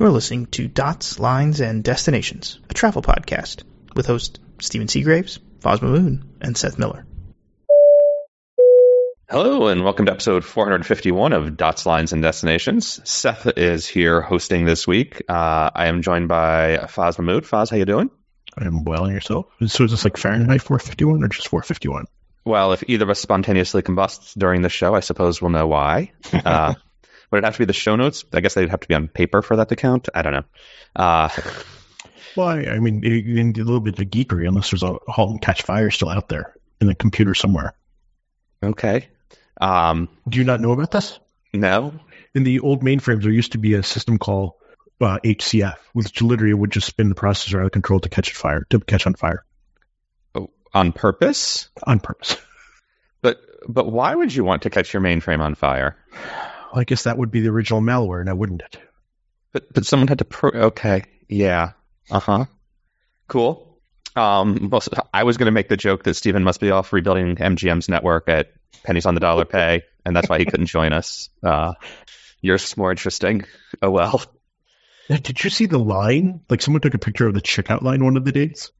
You're listening to Dots, Lines, and Destinations, a travel podcast with hosts Stephen Seagraves, Faz Mahmood, and Seth Miller. Hello, and welcome to episode 451 of Dots, Lines, and Destinations. Seth is here hosting this week. Uh, I am joined by Faz Mahmood. Faz, how you doing? I'm well, and yourself? So is this like Fahrenheit 451 or just 451? Well, if either of us spontaneously combusts during the show, I suppose we'll know why. Uh, would it have to be the show notes? I guess they'd have to be on paper for that to count. I don't know. Uh, well, I, I mean, need a little bit of geekery unless there's a Halt and Catch Fire still out there in the computer somewhere. Okay. Um, Do you not know about this? No. In the old mainframes, there used to be a system called uh, HCF, which literally would just spin the processor out of control to catch fire, to catch on fire. Oh, on purpose? On purpose. But but why would you want to catch your mainframe on fire? Well, I guess that would be the original malware, now wouldn't it? But but someone had to pro. Okay, yeah, uh huh. Cool. Um, well, I was going to make the joke that Stephen must be off rebuilding MGM's network at pennies on the dollar pay, and that's why he couldn't join us. Uh, yours is more interesting. Oh well. Did you see the line? Like someone took a picture of the checkout line one of the days.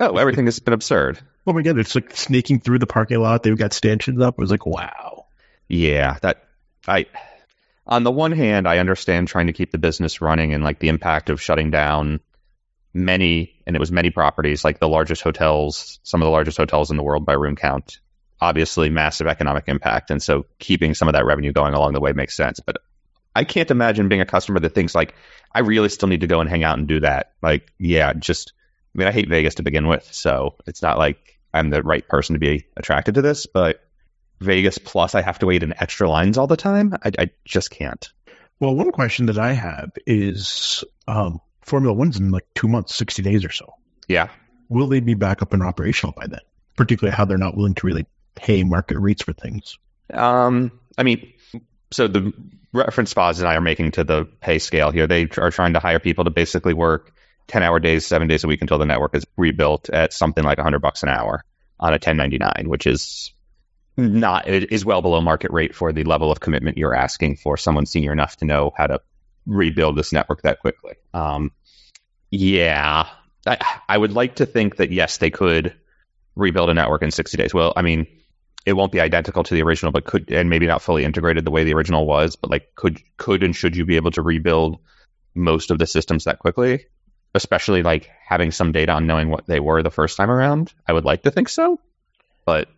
Oh, everything has been absurd. Oh my god, it's like sneaking through the parking lot. They've got stanchions up. It was like, wow. Yeah, that I. On the one hand, I understand trying to keep the business running and like the impact of shutting down many, and it was many properties, like the largest hotels, some of the largest hotels in the world by room count. Obviously, massive economic impact, and so keeping some of that revenue going along the way makes sense. But I can't imagine being a customer that thinks like, I really still need to go and hang out and do that. Like, yeah, just I mean, I hate Vegas to begin with, so it's not like I'm the right person to be attracted to this, but Vegas plus I have to wait in extra lines all the time. I, I just can't. Well, one question that I have is um, Formula One's in like two months, 60 days or so. Yeah. Will they be back up and operational by then? Particularly how they're not willing to really pay market rates for things. Um, I mean, so the reference Foz and I are making to the pay scale here, they are trying to hire people to basically work 10 hour days, seven days a week until the network is rebuilt at something like 100 bucks an hour on a 1099, which is not, is well below market rate for the level of commitment you're asking for someone senior enough to know how to rebuild this network that quickly. Um, yeah, I, I would like to think that yes, they could rebuild a network in 60 days. Well, I mean, it won't be identical to the original, but could, and maybe not fully integrated the way the original was, but like could, could and should you be able to rebuild most of the systems that quickly? especially like having some data on knowing what they were the first time around. I would like to think so, but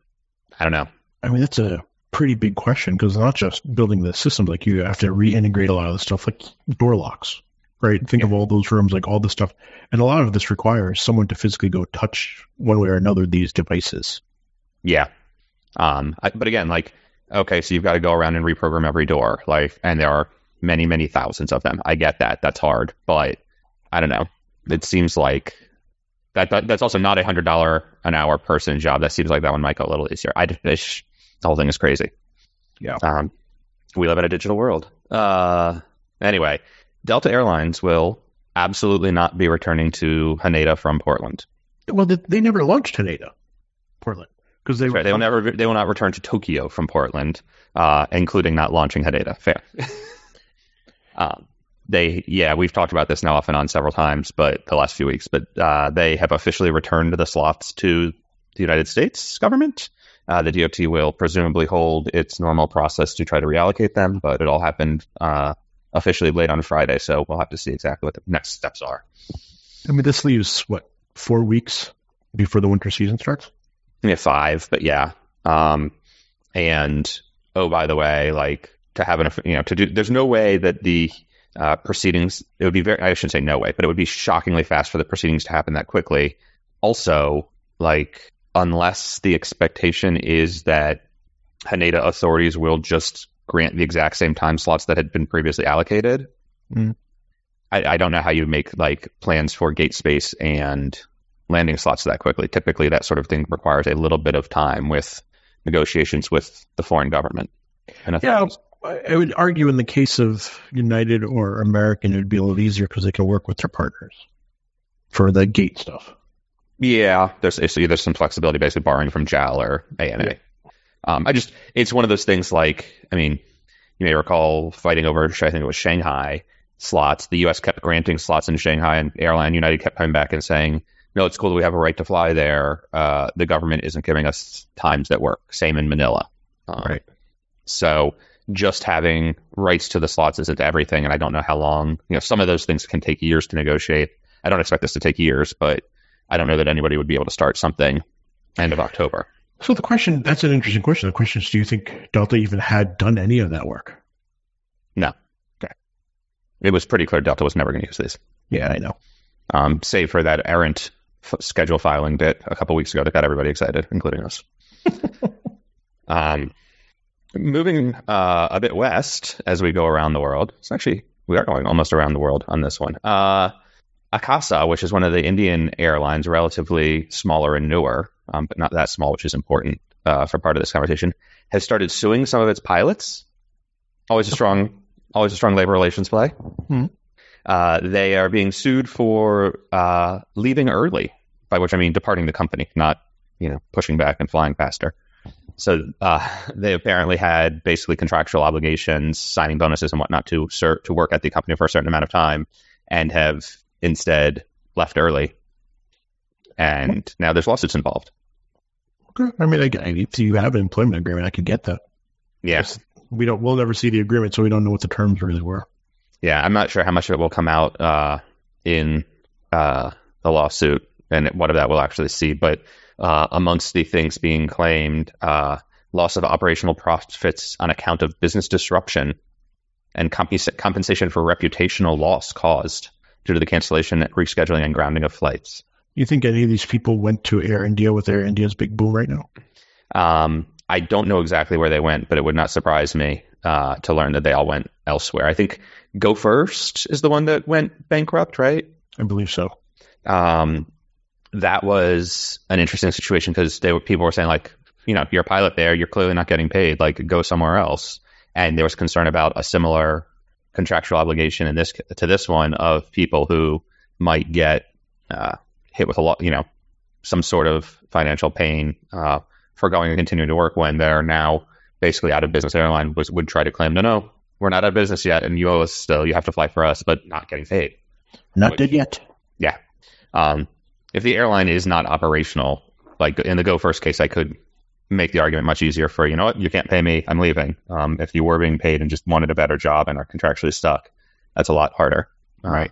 I don't know. I mean, that's a pretty big question because not just building the system, like you have to reintegrate a lot of the stuff, like door locks, right? Think yeah. of all those rooms, like all this stuff. And a lot of this requires someone to physically go touch one way or another these devices. Yeah. Um, I, but again, like, okay, so you've got to go around and reprogram every door, like, and there are many, many thousands of them. I get that. That's hard, but I don't know it seems like that, that that's also not a hundred dollar an hour person job. That seems like that one might go a little easier. I just, the whole thing is crazy. Yeah. Um, we live in a digital world. Uh, anyway, Delta Airlines will absolutely not be returning to Haneda from Portland. Well, they, they never launched Haneda, Portland, because they right. they will never they will not return to Tokyo from Portland, uh, including not launching Haneda. Fair. um, they yeah we've talked about this now off and on several times but the last few weeks but uh, they have officially returned the slots to the united states government uh, the dot will presumably hold its normal process to try to reallocate them but it all happened uh, officially late on friday so we'll have to see exactly what the next steps are i mean this leaves what four weeks before the winter season starts yeah five but yeah um, and oh by the way like to have an you know to do there's no way that the uh, proceedings. It would be very, I shouldn't say no way, but it would be shockingly fast for the proceedings to happen that quickly. Also, like, unless the expectation is that Haneda authorities will just grant the exact same time slots that had been previously allocated, mm. I, I don't know how you make like plans for gate space and landing slots that quickly. Typically, that sort of thing requires a little bit of time with negotiations with the foreign government. And yeah, I would argue in the case of United or American, it would be a little easier because they can work with their partners for the gate stuff. Yeah, there's there's some flexibility, basically borrowing from JAL or ANA. Yeah. Um, I just it's one of those things like I mean, you may recall fighting over I think it was Shanghai, slots. The U.S. kept granting slots in Shanghai, and airline United kept coming back and saying, "No, it's cool that we have a right to fly there. Uh, the government isn't giving us times that work." Same in Manila. Um, Right. So just having rights to the slots isn't everything, and I don't know how long. You know, some of those things can take years to negotiate. I don't expect this to take years, but I don't know that anybody would be able to start something end of October. So the question, that's an interesting question. The question is, do you think Delta even had done any of that work? No. Okay. It was pretty clear Delta was never going to use these. Yeah, I know. um, save for that errant f- schedule filing bit a couple weeks ago that got everybody excited, including us. um, moving uh, a bit west as we go around the world. It's actually we are going almost around the world on this one. Uh, Akasa, which is one of the Indian airlines, relatively smaller and newer, um, but not that small, which is important uh, for part of this conversation, has started suing some of its pilots. Always a strong, always a strong labor relations play. Uh, they are being sued for uh, leaving early, by which I mean departing the company, not you know pushing back and flying faster. So uh, they apparently had basically contractual obligations, signing bonuses and whatnot to ser- to work at the company for a certain amount of time, and have instead left early. And now there's lawsuits involved. Okay. I mean, I, if you have an employment agreement, I could get that. Yes. We don't. We'll never see the agreement, so we don't know what the terms really were. Yeah, I'm not sure how much of it will come out uh, in uh, the lawsuit and what of that we'll actually see. But uh, amongst the things being claimed, uh, loss of operational profits on account of business disruption and compens- compensation for reputational loss caused due to the cancellation, rescheduling, and grounding of flights. You think any of these people went to Air India with Air India's big boom right now? Um, I don't know exactly where they went, but it would not surprise me uh, to learn that they all went elsewhere. I think Go First is the one that went bankrupt, right? I believe so. um, that was an interesting situation because they were people were saying like, you know, you're a pilot there, you're clearly not getting paid, like go somewhere else. And there was concern about a similar contractual obligation in this to this one of people who might get uh, hit with a lot, you know, some sort of financial pain uh, for going and continuing to work when they're now basically out of business. Airline was would try to claim, no, no, we're not out of business yet, and you owe us still. You have to fly for us, but not getting paid. Not Which- dead yet. Yeah. Um, if the airline is not operational, like in the Go First case, I could make the argument much easier for you know what you can't pay me, I'm leaving. Um, if you were being paid and just wanted a better job and are contractually stuck, that's a lot harder, uh, Right.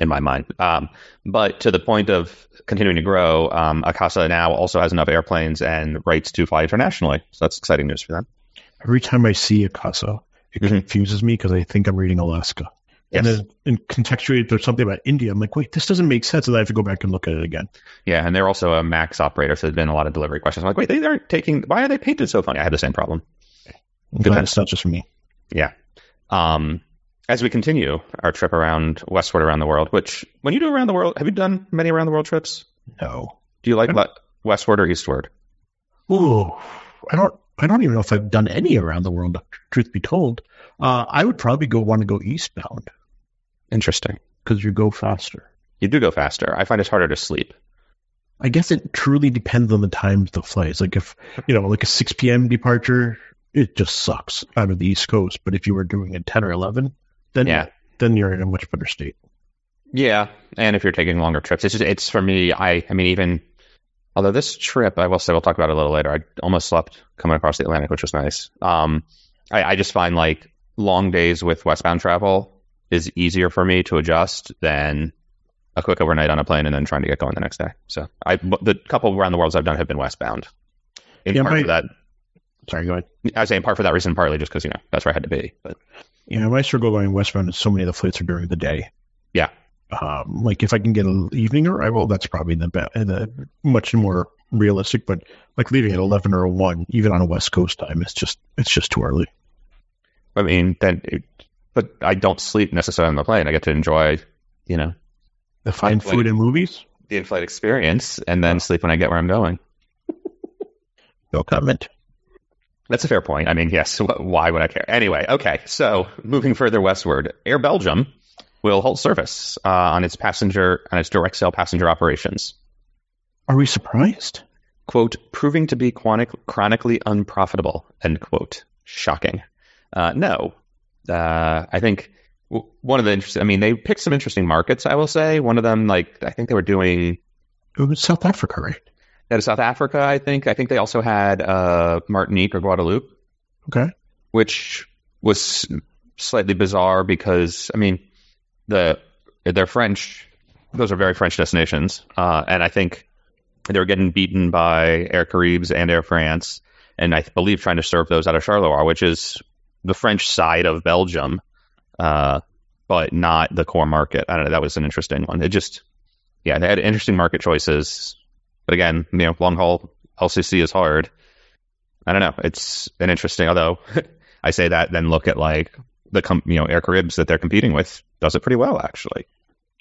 In my mind, um, but to the point of continuing to grow, um, Akasa now also has enough airplanes and rights to fly internationally, so that's exciting news for them. Every time I see Akasa, it Mhm. confuses me because I think I'm reading Alaska. Yes. And then in contextually, there's something about India. I'm like, wait, this doesn't make sense. And I have to go back and look at it again. Yeah, and they're also a Max operator, so there's been a lot of delivery questions. I'm like, wait, they aren't taking. Why are they painted so funny? I had the same problem. I'm glad it's not just for me. Yeah. Um, as we continue our trip around westward around the world, which when you do around the world, have you done many around the world trips? No. Do you like westward or eastward? Ooh, I don't. I don't even know if I've done any around the world. Truth be told, uh, I would probably go want to go eastbound Interesting. because you go faster. You do go faster. I find it's harder to sleep. I guess it truly depends on the times of the flights. Like if you know, like a six p.m. departure, it just sucks out of the East Coast. But if you were doing a ten or eleven, then Yeah. then you're in a much better state. Yeah, and if you're taking longer trips, it's just, it's for me. I I mean, even although this trip, I will say we'll talk about it a little later. I almost slept coming across the Atlantic, which was nice. Um, I, I just find like long days with westbound travel is easier for me to adjust than a quick overnight on a plane and then trying to get going the next day. So I the couple around the worlds I've done have been westbound. In Yeah, part my- for that, Sorry, go ahead. I was saying part for that reason, partly just because you know that's where I had to be. But Yeah, my struggle going westbound is so many of the flights are during the day. Yeah. Um, like if I can get an evening arrival, that's probably the, be- the much more realistic. But like leaving at eleven or one, even on a West Coast time, it's just it's just too early. I mean, then, it, but I don't sleep necessarily on the plane. I get to enjoy, you know, The fine Like- food and movies, the in-flight experience and then sleep when I get where I'm going. no comment. That's a fair point. I mean, yes, why would I care? Anyway, okay, so moving further westward, Air Belgium will halt service uh, on its passenger on its direct sale passenger operations. Are we surprised? Quote, proving to be chronic, chronically unprofitable, end quote. Shocking. Uh, no. Uh, I think w- one of the interesting. I mean, they picked some interesting markets. I will say one of them, like I think they were doing It was South Africa, right? out of South Africa. I think. I think they also had uh, Martinique or Guadeloupe, Okay. which was slightly bizarre because I mean, the they're French. Those are very French destinations, uh, and I think they were getting beaten by Air Caraïbes and Air France, and I believe trying to serve those out of Charleroi, which is the French side of Belgium, uh, but not the core market. I don't know. That was an interesting one. It just, yeah, they had interesting market choices, but again, you know, long haul LCC is hard. I don't know. It's an interesting, although I say that, then look at like the com- you know Air Caraïbes that they're competing with does it pretty well actually.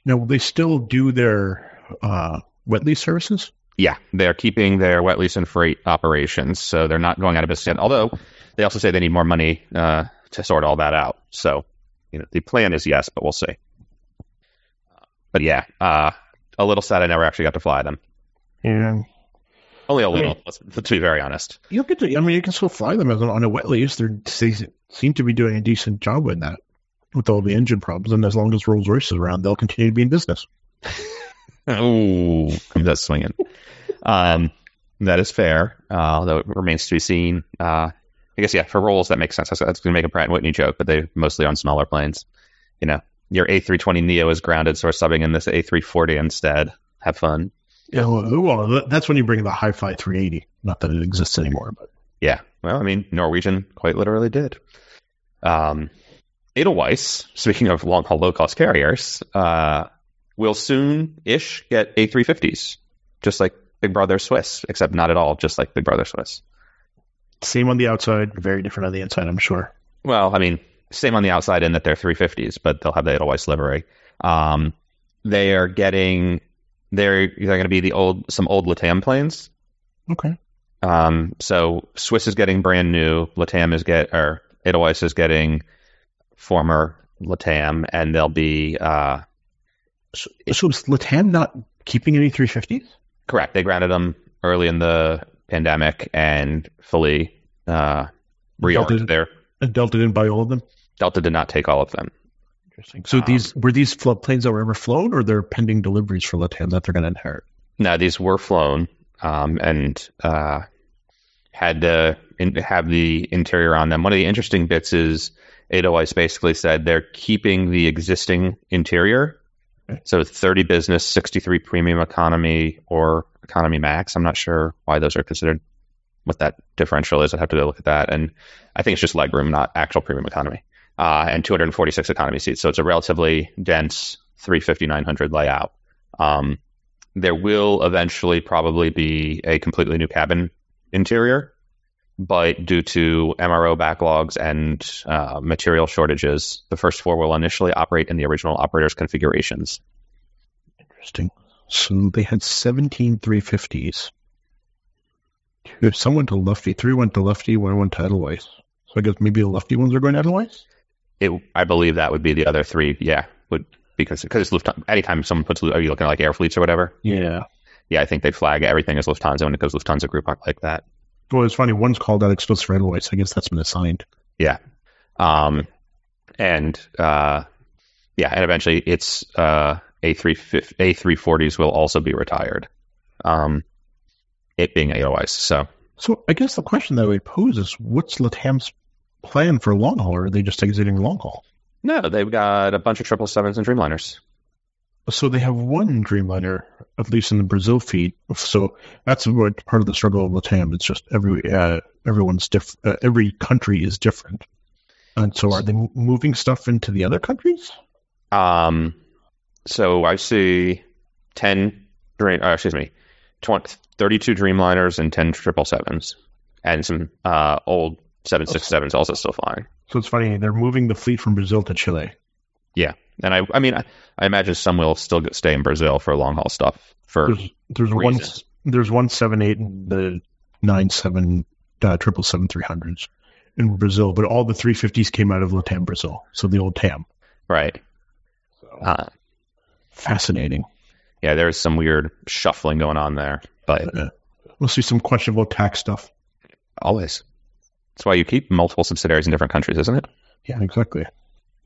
Now, will they still do their uh, wet lease services? Yeah, they're keeping their wet lease and freight operations, so they're not going out of business. Although they also say they need more money uh, to sort all that out. So, you know, the plan is yes, but we'll see. But yeah, uh, a little sad I never actually got to fly them. And Only a little, let's- to be very honest. you'll get to. I mean, you can still fly them as on a wet lease. They're, they seem to be doing a decent job with that, with all the engine problems. And as long as Rolls Royce is around, they'll continue to be in business. Oh, comes that swinging. Um, that is fair, uh, although it remains to be seen. Uh, I guess yeah, for Rolls that makes sense. That's, that's going to make a Pratt and Whitney joke, but they mostly on smaller planes. You know, your A320 Neo is grounded, so we're subbing in this A340 instead. Have fun. Yeah, well, well, that's when you bring the Hi Fly 380. Not that it exists anymore, but Yeah. Well, I mean, Norwegian quite literally did. Um, Edelweiss, speaking of long haul low cost carriers, uh, will soon ish get A350s, just like Big Brother Swiss, except not at all, just like Big Brother Swiss. Same on the outside, very different on the inside. I'm sure. Well, I mean, same on the outside in that they're 350s, but they'll have the Edelweiss livery. Um, they are getting, they're, they're going to be the old, some old Latam planes. Okay. Um, so Swiss is getting brand new. Latam is get or Edelweiss is getting former Latam, and they'll be uh, So, so is Latam not keeping any 350s? correct. They grounded them early in the pandemic and fully uh, Delta- reorged their And Delta didn't buy all of them. Delta did not take all of them. Interesting. So Um, these were these fl- planes that were ever flown, or they're pending deliveries for Latam that they're going to inherit? No, these were flown um, and uh, had to in, have the interior on them. One of the interesting bits is Edelweiss basically said they're keeping the existing interior. So 30 business, 63 premium economy, or economy max. I'm not sure why those are considered, what that differential is. I'd have to look at that. And I think it's just legroom, not actual premium economy. Uh, and 246 economy seats. So it's a relatively dense 350 900 layout. Um, there will eventually probably be a completely new cabin interior, but due to MRO backlogs and uh, material shortages, the first four will initially operate in the original operator's configurations. Interesting. So they had 17 350s. Two- Some went to lefty, three went to lefty, one went to Edelweiss. So I guess maybe the lefty ones are going to Edelweiss? It, I believe that would be the other three. Yeah, would because because it's Lufthansa. Anytime someone puts, are you looking at like Airfleets or whatever? Yeah. Yeah, I think they flag everything as Lufthansa when it goes Lufthansa Group like that. Well, it's funny. One's called out explicit for Edelweiss. I guess that's been assigned. Um, and uh, yeah, and eventually it's uh, A three A three forties will also be retired. Um, it being Edelweiss. So So I guess the question that would pose is what's Latam's plan for long haul, or are they just exiting long haul? no, they've got a bunch of triple sevens and Dreamliners. So they have one Dreamliner, at least in the Brazil feed. So that's what part of the struggle of Latam. It's just every uh, everyone's diff- uh, every country is different. And so are they moving stuff into the other countries? Um, so I see ten dream. Uh, excuse me, 20, 32 Dreamliners and ten triple sevens, and some uh, old seven six sevens also still flying. So it's funny they're moving the fleet from Brazil to Chile. And I, I mean, I, I imagine some will still stay in Brazil for long haul stuff. For There's there's one there's one seven eight and the nine seven uh, triple seven three hundreds in Brazil, but all the three fifties came out of Latam Brazil. So the old TAM. right, So uh, fascinating. yeah, there's some weird shuffling going on there, but Uh, we'll see some questionable tax stuff. always. That's why you keep multiple subsidiaries in different countries, isn't it? Yeah, exactly.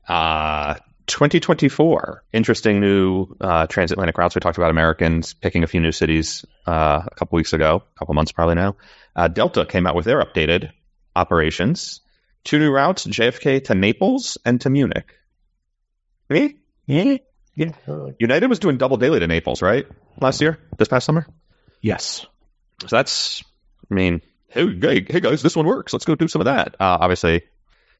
Uh, 2024, interesting new uh, transatlantic routes. We talked about Americans picking a few new cities uh, a couple weeks ago, a couple months probably now. Uh, Delta came out with their updated operations. Two new routes, JFK to Naples and to Munich. Me? Yeah. Yeah. United was doing double daily to Naples, right? Last year? This past summer? Yes. So that's, I mean, hey, hey, hey guys, this one works. Let's go do some of that. Uh, obviously,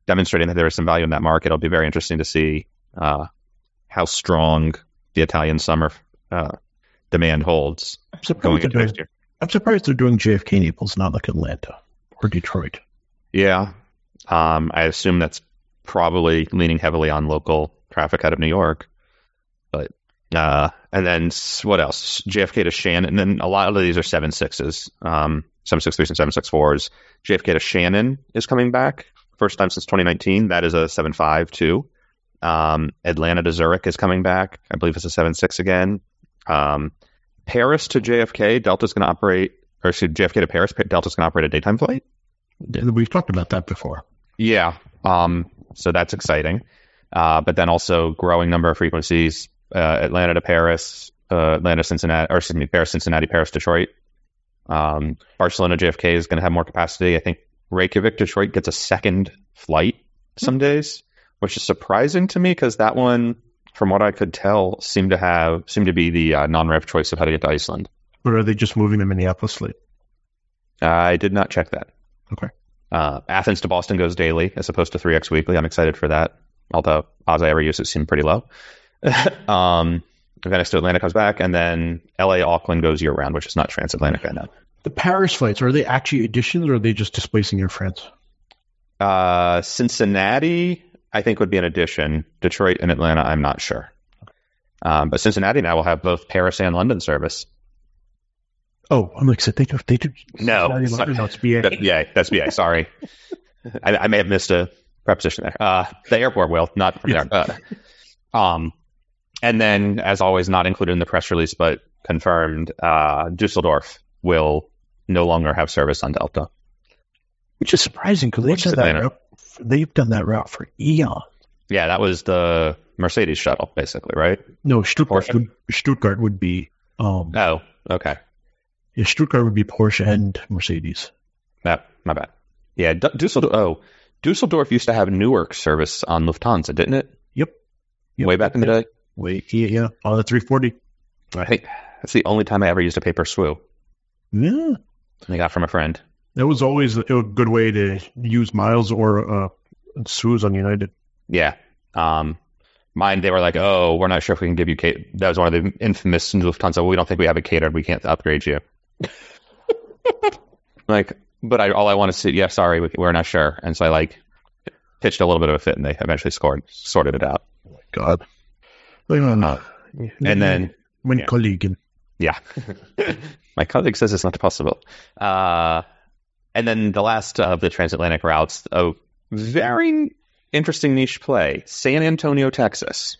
demonstrating that there is some value in that market. It'll be very interesting to see uh, how strong the Italian summer uh, demand holds I'm surprised, they're doing. I'm surprised they're doing JFK Naples, not like Atlanta or Detroit. Yeah. Um, I assume that's probably leaning heavily on local traffic out of New York. But uh, and then what else? JFK to Shannon, and then a lot of these are seven sixes, um, seven six threes and seven six fours. JFK to Shannon is coming back, first time since 2019. That is a seven five too. Um, Atlanta to Zurich is coming back. I believe it's a seven six again. Um, Paris to JFK, Delta's going to operate, or excuse, JFK to Paris, Delta's going to operate a daytime flight. We've talked about that before. Yeah. Um, so that's exciting. Uh, but then also growing number of frequencies, uh, Atlanta to Paris, uh, Atlanta, Cincinnati, or excuse me, Paris, Cincinnati, Paris, Detroit. Um, Barcelona, JFK is going to have more capacity. I think Reykjavik, Detroit gets a second flight some days, which is surprising to me because that one, from what I could tell, seemed to have, seemed to be the uh, non-rev choice of how to get to Iceland. Or are they just moving the Minneapolis fleet? I did not check that. Okay. Uh, Athens to Boston goes daily as opposed to 3x weekly. I'm excited for that. Although odds I ever use it seem pretty low. um, Venice to Atlanta comes back, and then LA Auckland goes year round, which is not transatlantic right now. The Paris flights, are they actually additions or are they just displacing Air France? Uh, Cincinnati, I think, would be an addition. Detroit and Atlanta, I'm not sure. Um, but Cincinnati now will have both Paris and London service. Oh, I'm like, they do, they do. No, Cincinnati, sorry. London, no, it's BA. That- yeah, that's BA. Sorry, I, I may have missed a preposition there. Uh, the airport will not from there. Uh, um, and then, as always, not included in the press release, but confirmed, uh, Dusseldorf will no longer have service on Delta. Which is surprising because they've Which is done that Atlanta. route. They've done that route for eons. Yeah, that was the Mercedes shuttle, basically, right? No, Stuttgart Porsche? Stuttgart would be um Oh, okay. yeah, Stuttgart would be Porsche and Mercedes. That my bad. Yeah, D- Dusseldorf. Oh, Dusseldorf used to have Newark service on Lufthansa, didn't it? Yep. Yep. Way back in the day. Wait, yeah, yeah, on the 340. I think that's the only time I ever used a paper swoo. Yeah, I got from a friend. That was always a a good way to use miles or uh, SUS on United. Yeah. Um, mine, they were like, oh, we're not sure if we can give you cater. That was one of the infamous Lufthansa. Well, we don't think we have it catered. We can't upgrade you. like, but I, all I want to see, yeah, sorry, we, we're not sure. And so I like pitched a little bit of a fit and they eventually scored, sorted it out. God. Like, uh, Uh, And then, when yeah. colleague. yeah, my colleague says it's not possible. Uh, and then the last of the transatlantic routes, a very interesting niche play, San Antonio, Texas.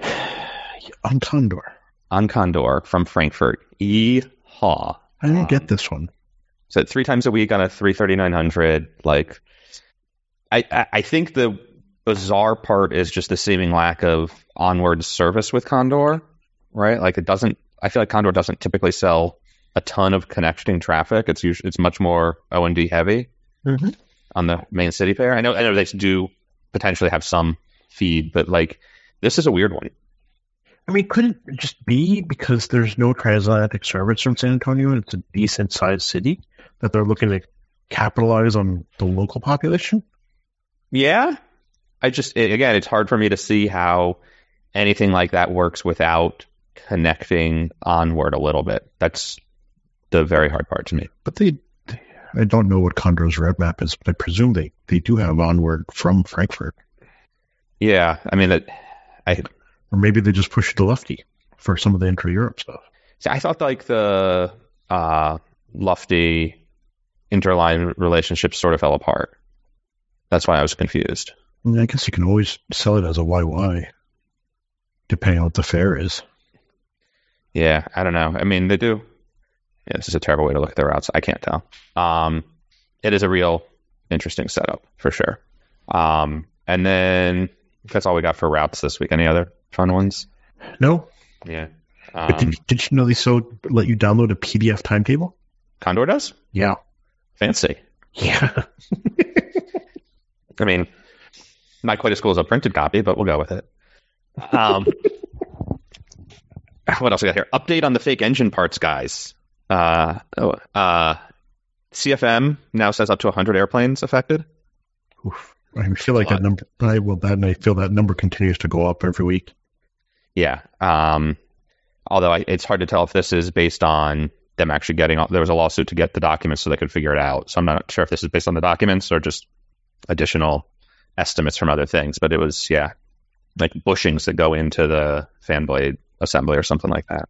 on Condor. on Condor from Frankfurt. Yeehaw. I didn't Um, get this one. So three times a week on a 33900. Like, I, I, I think the bizarre part is just the seeming lack of onward service with Condor, right? Like, it doesn't, I feel like Condor doesn't typically sell a ton of connecting traffic. It's usually, it's much more O&D heavy Mhm. on the main city pair. I know, I know they do potentially have some feed, but like, this is a weird one. I mean, couldn't it just be because there's no transatlantic service from San Antonio and it's a decent sized city that they're looking to capitalize on the local population? Yeah. I just, it, again, it's hard for me to see how anything like that works without connecting onward a little bit. That's the very hard part to me. But they, I don't know what Condor's roadmap is, but I presume they, they do have onward from Frankfurt. Yeah. I mean, that, I, Or maybe they just push it to lefty for some of the intra Europe stuff. see, I thought like the, uh, Lufty interline relationship sort of fell apart. That's why I was confused. I, mean, I guess you can always sell it as a YY, depending on what the fare is. Yeah, I don't know. I mean, they do. Yeah, this is a terrible way to look at the routes. I can't tell. Um, it is a real interesting setup for sure. Um, and then That's all we got for routes this week. Any other fun ones? No, Yeah. but Um, did, did you know they so let you download a PDF timetable? Condor does? Yeah, Fancy. yeah. I mean, not quite as cool as a printed copy, but we'll go with it. Um, what else we got here? Update on the fake engine parts, guys. Uh, oh, uh, CFM now says up to 100 airplanes affected. Oof. I feel like that number. I well, that and I feel that number continues to go up every week. Yeah. Um, although I, it's hard to tell if this is based on them actually getting. There was a lawsuit to get the documents so they could figure it out. So I'm not sure if this is based on the documents or just additional estimates from other things. But it was yeah, like bushings that go into the fan blade assembly or something like that.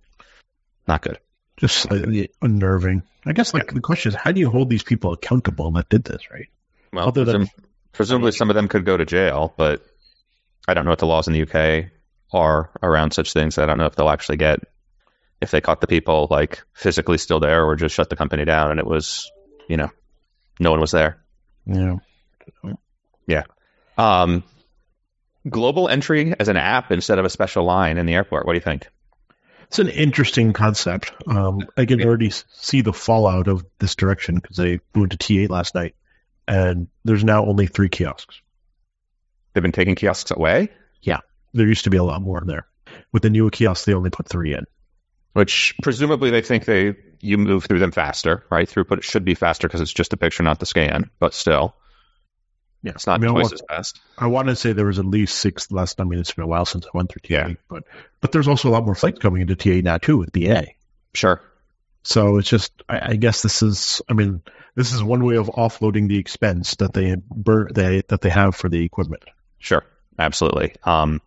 Not good. Just slightly unnerving. I guess like the question is, how do you hold these people accountable that did this? Right? Well, Other than- presumably some of them could go to jail, but I don't know what the laws in the UK are around such things. I don't know if they'll actually get if they caught the people like physically still there or just shut the company down and it was, you know, no one was there. Yeah. Um, global entry as an app instead of a special line in the airport. What do you think? It's an interesting concept. Um, I can already see the fallout of this direction because they moved to T8 last night, and there's now only three kiosks. They've been taking kiosks away, Yeah, There used to be a lot more there. With the new kiosks, they only put three in. which presumably they think they you move through them faster, right? Throughput should be faster because it's just a picture, not the scan, but still, Yeah, it's not I mean, I twice want- as fast. I want to say there was at least six last. I mean, it's been a while since I went through T8, Yeah. but but there's also a lot more flights coming into T8 now too with BA. Sure. So it's just, I, I guess this is, I mean, this is one way of offloading the expense that they bur- they that they have for the equipment. Sure, absolutely. Um,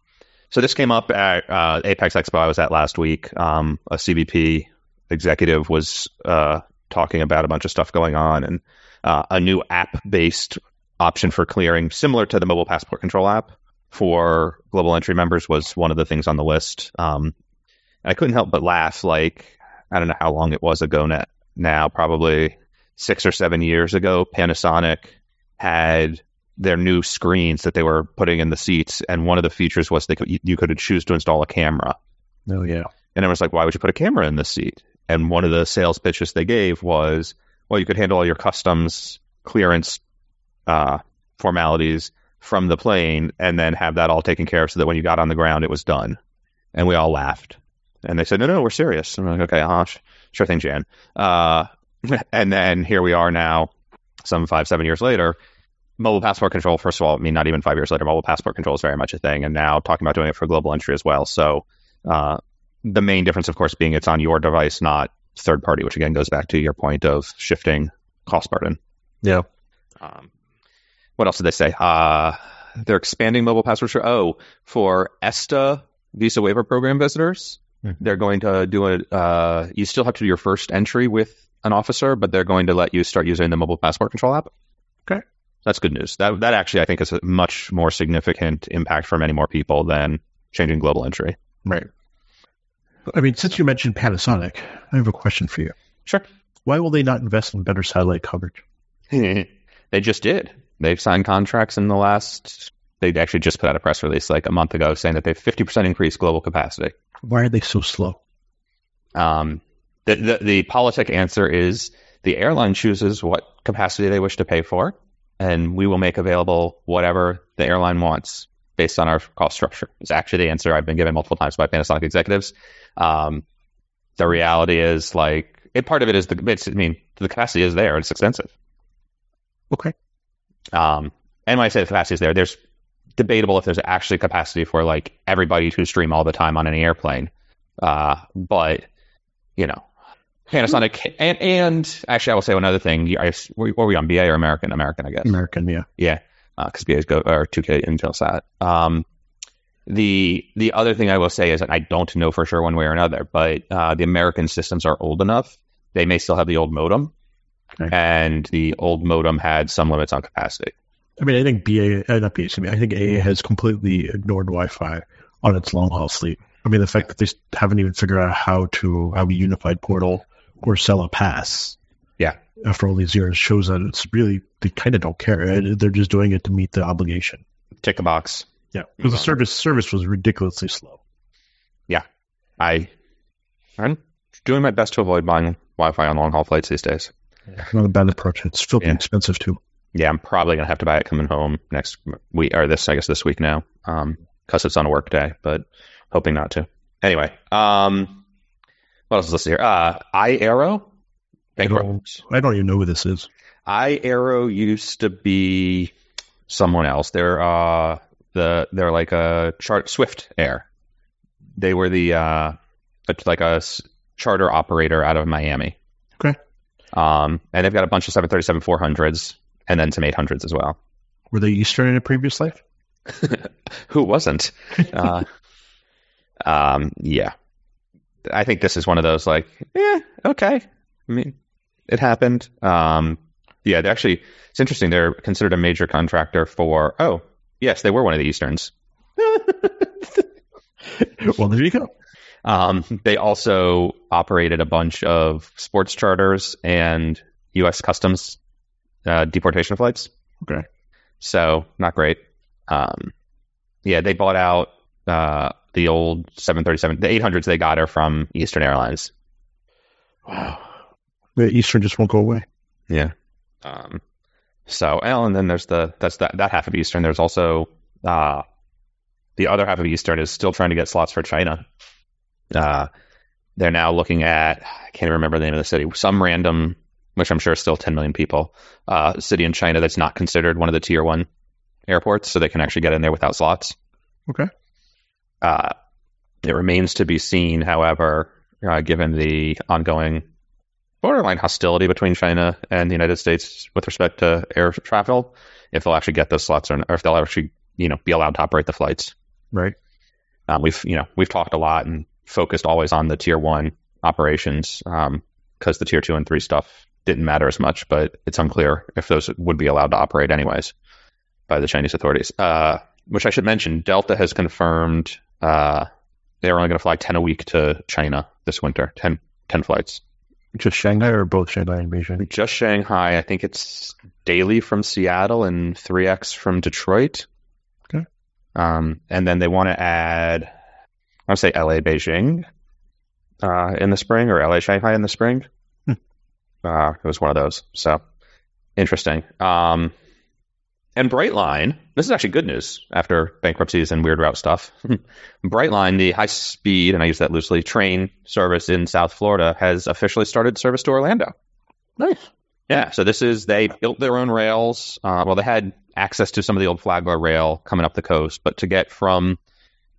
so this came up at uh, Apex Expo I was at last week. Um, a CBP executive was uh, talking about a bunch of stuff going on and uh, a new app-based option for clearing, similar to the mobile passport control app for global entry members, was one of the things on the list. Um, I couldn't help but laugh. Like I don't know how long it was ago now, now probably six or seven years ago. Panasonic had their new screens that they were putting in the seats, and one of the features was they could, you- you could choose to install a camera. Oh yeah, And I was like, why would you put a camera in this seat? And one of the sales pitches they gave was, well, you could handle all your customs clearance uh, formalities from the plane and then have that all taken care of so that when you got on the ground, it was done. And we all laughed. And they said, no, no, we're serious. And I'm like, okay, uh, sh- sure thing, Jan. Uh, and then here we are now, some five, seven years later. Mobile passport control, first of all, I mean, not even five years later, mobile passport control is very much a thing. And now talking about doing it for global entry as well. So, uh, the main difference, of course, being it's on your device, not third party, which again goes back to your point of shifting cost burden. yeah. Um, what else did they say? Uh, they're expanding mobile passwords. For, oh, for ESTA Visa Waiver Program visitors, Mhm. they're going to do it. Uh, you still have to do your first entry with an officer, but they're going to let you start using the mobile passport control app. Okay. That's good news. That that actually I think is a much more significant impact for many more people than changing global entry. Right. I mean, since you mentioned Panasonic, I have a question for you. Sure. Why will they not invest in better satellite coverage? they just did. They've signed contracts in the last. They actually just put out a press release like a month ago saying that they've 50% increased global capacity. Why are they so slow? Um, the, the the politic answer is the airline chooses what capacity they wish to pay for, and we will make available whatever the airline wants based on our cost structure. It's actually the answer I've been given multiple times by Panasonic executives. Um, the reality is like it, part of it is the it's, I mean the capacity is there. It's expensive. Okay. Um, and when I say the capacity is there, there's debatable if there's actually capacity for like everybody to stream all the time on any airplane. Uh, but you know, Panasonic and and actually, I will say one other thing. I, were we on BA or American? American, I guess. American, yeah. Yeah, because BA's go or 2K Intelsat. Um, the the other thing I will say is that I don't know for sure one way or another, but uh, the American systems are old enough. They may still have the old modem, Okay. and the old modem had some limits on capacity. I mean, I think BA, uh, not BA, excuse me, I think AA has completely ignored Wi-Fi on its long haul fleet. I mean, the fact that they haven't even figured out how to have a unified portal or sell a pass. Yeah. After all these years shows that it's really they kind of don't care. They're just doing it to meet the obligation. Tick a box. Yeah, because the service service was ridiculously slow. Yeah. I I'm doing my best to avoid buying Wi-Fi on long haul flights these days. Not a bad approach. It's filthy Yeah. expensive too. Yeah, I'm probably gonna have to buy it coming home next week or this I guess this week now, um, because it's on a work day, but hoping not to. Anyway, um, what else is listed here? Uh, iAero. I don't, I don't even know who this is. iAero used to be someone else. They're uh the they're like a chart Swift Air. They were the uh like a s- charter operator out of Miami. Okay. Um, and they've got a bunch of 737 400s and then some 800s as well. Were they Eastern in a previous life? Who wasn't? uh, um, yeah. I think this is one of those like, yeah, okay. I mean, it happened. Um, yeah, they actually, it's interesting. They're considered a major contractor for, oh, yes, they were one of the Easterns. well, there you go. Um, they also operated a bunch of sports charters and U.S. Customs uh, deportation flights. Okay. So not great. Um, yeah, they bought out uh, the old 737. The 800s they got are from Eastern Airlines. Wow. The Eastern just won't go away. Yeah. Um, so, well, and then there's the that's that that half of Eastern. There's also uh, the other half of Eastern is still trying to get slots for China. Uh, they're now looking at I can't even remember the name of the city. Some random, which I'm sure is still 10 million people, uh, city in China that's not considered one of the tier one airports, so they can actually get in there without slots. Okay. Uh, it remains to be seen, however, uh, given the ongoing borderline hostility between China and the United States with respect to air travel, if they'll actually get those slots or, or if they'll actually, you know, be allowed to operate the flights. Right. Um, we've, you know, we've talked a lot and focused always on the tier one operations because the tier two and three stuff didn't matter as much, but it's unclear if those would be allowed to operate anyways by the Chinese authorities. Uh, which I should mention, Delta has confirmed uh, they're only going to fly 10 a week to China this winter, 10, 10 flights. Just Shanghai or both Shanghai and Beijing? Just Shanghai. I think it's daily from Seattle and 3x from Detroit. Okay. Um, and then they want to add, I say LA Beijing uh, in the spring or LA Shanghai in the spring. Hmm. Uh, it was one of those. So interesting. Um, and Brightline, this is actually good news after bankruptcies and weird route stuff. Brightline, the high speed, and I use that loosely, train service in South Florida has officially started service to Orlando. Nice. Yeah, so this is they built their own rails. Uh, well, they had access to some of the old Flagler rail coming up the coast, but to get from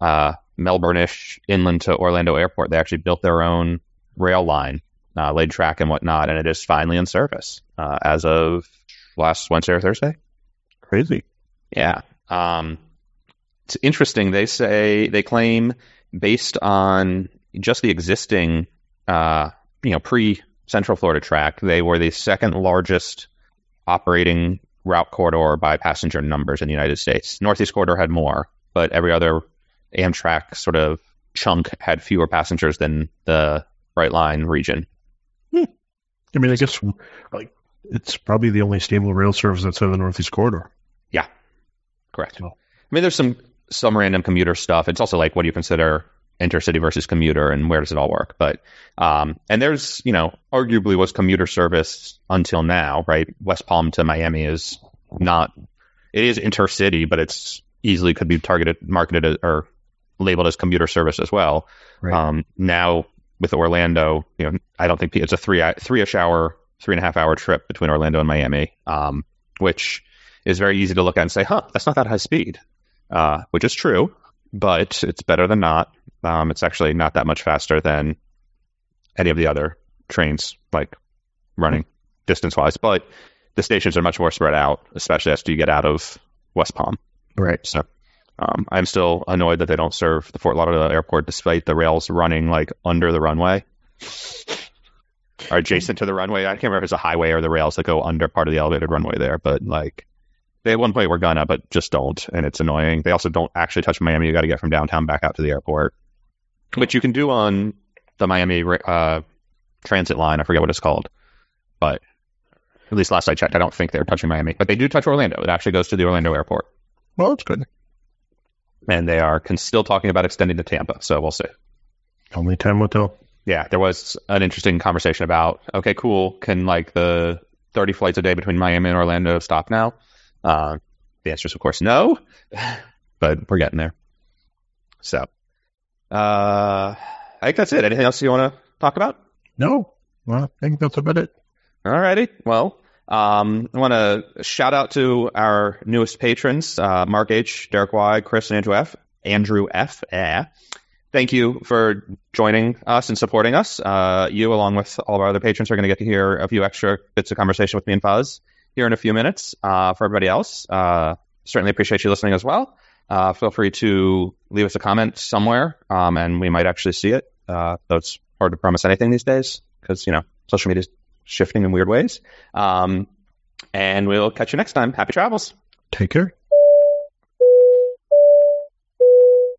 uh, Melbourne-ish inland to Orlando Airport, they actually built their own rail line, uh, laid track and whatnot, and it is finally in service uh, as of last Wednesday or Thursday. Crazy. Yeah. Um, it's interesting. They say they claim based on just the existing, uh, you know, pre Central Florida track, they were the second largest operating route corridor by passenger numbers in the United States. Northeast corridor had more, but every other Amtrak sort of chunk had fewer passengers than the Brightline region. I mean, I guess like it's probably the only stable rail service that's in the Northeast Corridor. Yeah, correct. I mean, there's some some random commuter stuff. It's also like, what do you consider intercity versus commuter, and where does it all work? But um, and there's you know, arguably was commuter service until now, right? West Palm to Miami is not. It is intercity, but it's easily could be targeted, marketed or labeled as commuter service as well. Right. Um, now with Orlando, you know, I don't think it's a three three ish hour, three and a half hour trip between Orlando and Miami, um, which is very easy to look at and say, huh, that's not that high speed, uh, which is true, but it's better than not. Um, it's actually not that much faster than any of the other trains, like running distance wise, but the stations are much more spread out, especially as you get out of West Palm. Right. So um, I'm still annoyed that they don't serve the Fort Lauderdale airport despite the rails running like under the runway or adjacent to the runway. I can't remember if it's a highway or the rails that go under part of the elevated runway there, but like they at one point were gonna, but just don't, and it's annoying. They also don't actually touch Miami. You got to get from downtown back out to the airport, which you can do on the Miami uh, transit line. I forget what it's called, but at least last I checked, I don't think they're touching Miami, but they do touch Orlando. It actually goes to the Orlando airport. Well, that's good. And they are con- still talking about extending to Tampa. So we'll see. Only time will tell. Yeah, there was an interesting conversation about okay, cool. Can like the 30 flights a day between Miami and Orlando stop now? Uh, the answer is, of course, no, but we're getting there. So, uh, I think that's it. Anything else you want to talk about? No, well, I think that's about it. All righty. Well, um, I want to shout out to our newest patrons, uh, Mark H, Derek Y, Chris, and Andrew F. Andrew F. Eh. Thank you for joining us and supporting us. Uh, you, along with all of our other patrons, are going to get to hear a few extra bits of conversation with me and Faz here in a few minutes. Uh, for everybody else, uh, certainly appreciate you listening as well. Uh, feel free to leave us a comment somewhere, um, and we might actually see it. Uh, though it's hard to promise anything these days because you know social media is shifting in weird ways. Um, and we'll catch you next time. Happy travels. Take care.